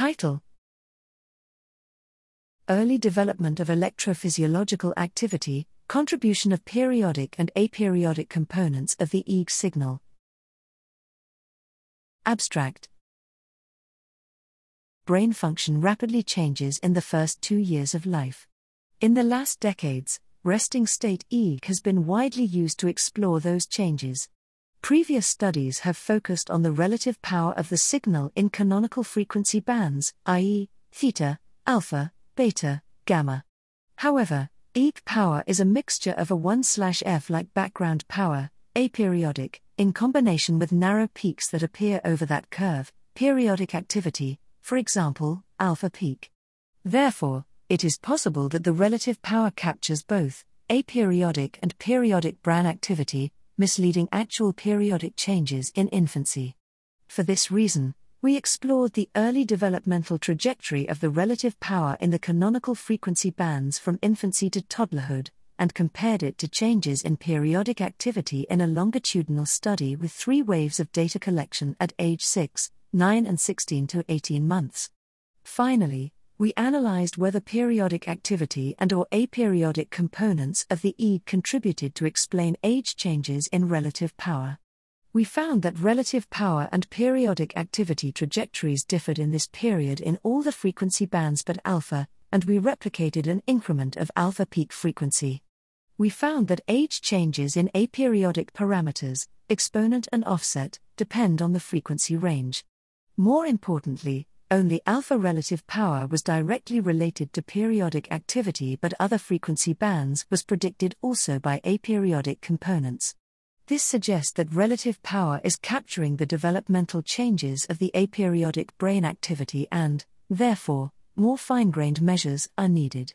Title Early Development of Electrophysiological Activity Contribution of Periodic and Aperiodic Components of the EEG Signal. Abstract Brain function rapidly changes in the first two years of life. In the last decades, resting state EEG has been widely used to explore those changes. Previous studies have focused on the relative power of the signal in canonical frequency bands, i.e., theta, alpha, beta, gamma. However, EEG power is a mixture of a 1/f like background power, aperiodic, in combination with narrow peaks that appear over that curve, periodic activity, for example, alpha peak. Therefore, it is possible that the relative power captures both aperiodic and periodic brain activity, misleading actual periodic changes in infancy. For this reason, we explored the early developmental trajectory of the relative power in the canonical frequency bands from infancy to toddlerhood, and compared it to changes in periodic activity in a longitudinal study with three waves of data collection at age 6, 9, and 16 to 18 months. Finally, we analyzed whether periodic activity and or aperiodic components of the EEG contributed to explain age changes in relative power. We found that relative power and periodic activity trajectories differed in this period in all the frequency bands but alpha, and we replicated an increment of alpha peak frequency. We found that age changes in aperiodic parameters, exponent and offset, depend on the frequency range. More importantly, only alpha relative power was directly related to periodic activity, but other frequency bands was predicted also by aperiodic components. This suggests that relative power is capturing the developmental changes of the aperiodic brain activity and, therefore, more fine grained measures are needed.